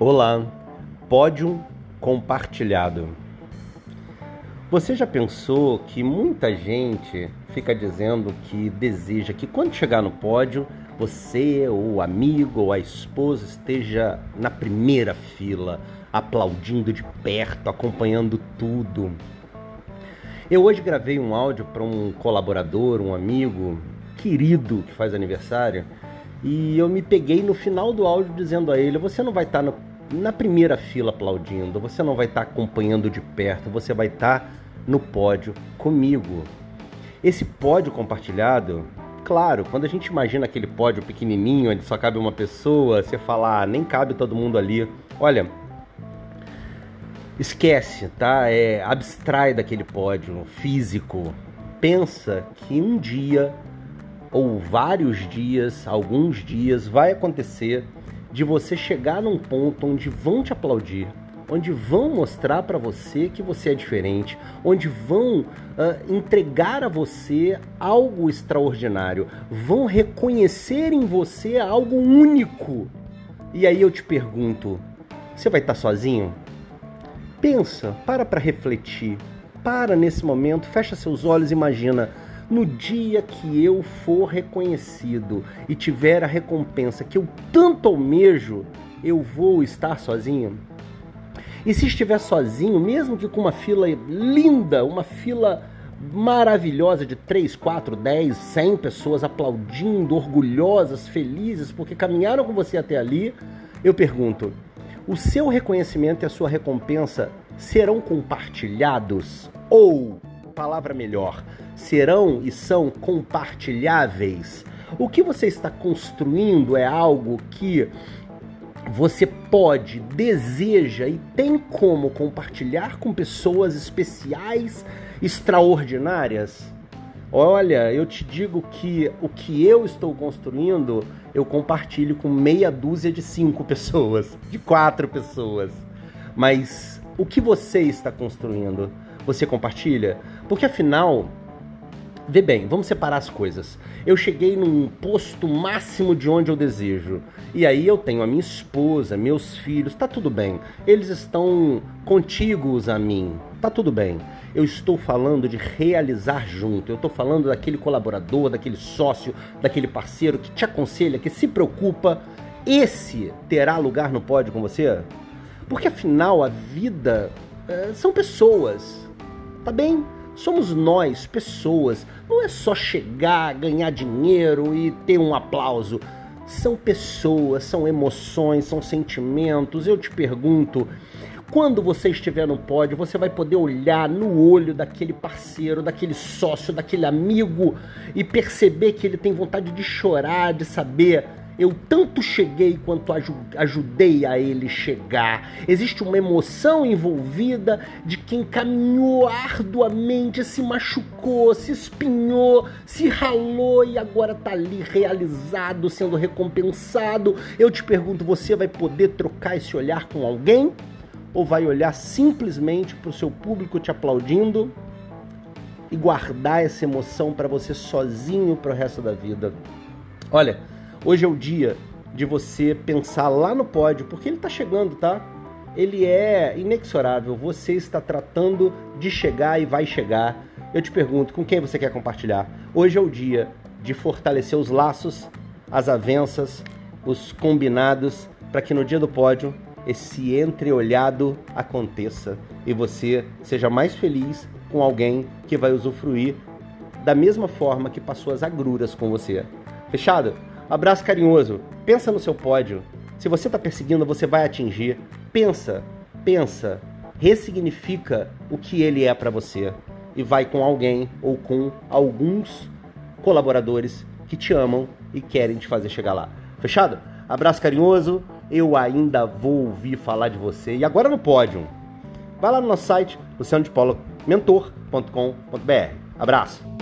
Olá, pódio compartilhado. Você já pensou que muita gente fica dizendo que deseja que quando chegar no pódio, você ou o amigo ou a esposa esteja na primeira fila, aplaudindo de perto, acompanhando tudo? Eu hoje gravei um áudio para um colaborador, um amigo querido que faz aniversário, e eu me peguei no final do áudio dizendo a ele: você não vai estar no na primeira fila aplaudindo, você não vai estar tá acompanhando de perto, você vai estar tá no pódio comigo. Esse pódio compartilhado, claro, quando a gente imagina aquele pódio pequenininho, onde só cabe uma pessoa, você fala, ah, nem cabe todo mundo ali. Olha, esquece, tá? É, abstrai daquele pódio físico. Pensa que um dia ou vários dias, alguns dias, vai acontecer de você chegar num ponto onde vão te aplaudir, onde vão mostrar para você que você é diferente, onde vão uh, entregar a você algo extraordinário, vão reconhecer em você algo único. E aí eu te pergunto, você vai estar sozinho? Pensa, para para refletir. Para nesse momento, fecha seus olhos, imagina no dia que eu for reconhecido e tiver a recompensa que eu tanto almejo, eu vou estar sozinho? E se estiver sozinho, mesmo que com uma fila linda, uma fila maravilhosa de 3, 4, 10, 100 pessoas aplaudindo, orgulhosas, felizes porque caminharam com você até ali, eu pergunto: o seu reconhecimento e a sua recompensa serão compartilhados? Ou palavra melhor, serão e são compartilháveis. O que você está construindo é algo que você pode, deseja e tem como compartilhar com pessoas especiais, extraordinárias? Olha, eu te digo que o que eu estou construindo, eu compartilho com meia dúzia de cinco pessoas, de quatro pessoas. Mas o que você está construindo? Você compartilha? Porque afinal, vê bem, vamos separar as coisas. Eu cheguei num posto máximo de onde eu desejo. E aí eu tenho a minha esposa, meus filhos, tá tudo bem. Eles estão contíguos a mim, tá tudo bem. Eu estou falando de realizar junto. Eu estou falando daquele colaborador, daquele sócio, daquele parceiro que te aconselha, que se preocupa. Esse terá lugar no pódio com você? Porque afinal a vida é, são pessoas tá bem? Somos nós, pessoas. Não é só chegar, ganhar dinheiro e ter um aplauso. São pessoas, são emoções, são sentimentos. Eu te pergunto, quando você estiver no pódio, você vai poder olhar no olho daquele parceiro, daquele sócio, daquele amigo e perceber que ele tem vontade de chorar, de saber eu tanto cheguei quanto ajudei a ele chegar. Existe uma emoção envolvida de quem caminhou arduamente, se machucou, se espinhou, se ralou e agora está ali realizado, sendo recompensado. Eu te pergunto, você vai poder trocar esse olhar com alguém? Ou vai olhar simplesmente para o seu público te aplaudindo e guardar essa emoção para você sozinho para o resto da vida? Olha, Hoje é o dia de você pensar lá no pódio, porque ele está chegando, tá? Ele é inexorável. Você está tratando de chegar e vai chegar. Eu te pergunto, com quem você quer compartilhar? Hoje é o dia de fortalecer os laços, as avanças, os combinados, para que no dia do pódio esse entreolhado aconteça e você seja mais feliz com alguém que vai usufruir da mesma forma que passou as agruras com você. Fechado? Abraço carinhoso. Pensa no seu pódio. Se você está perseguindo, você vai atingir. Pensa, pensa, ressignifica o que ele é para você e vai com alguém ou com alguns colaboradores que te amam e querem te fazer chegar lá. Fechado? Abraço carinhoso. Eu ainda vou ouvir falar de você. E agora no pódio. Vai lá no nosso site, lucianodepaulomentor.com.br. Abraço.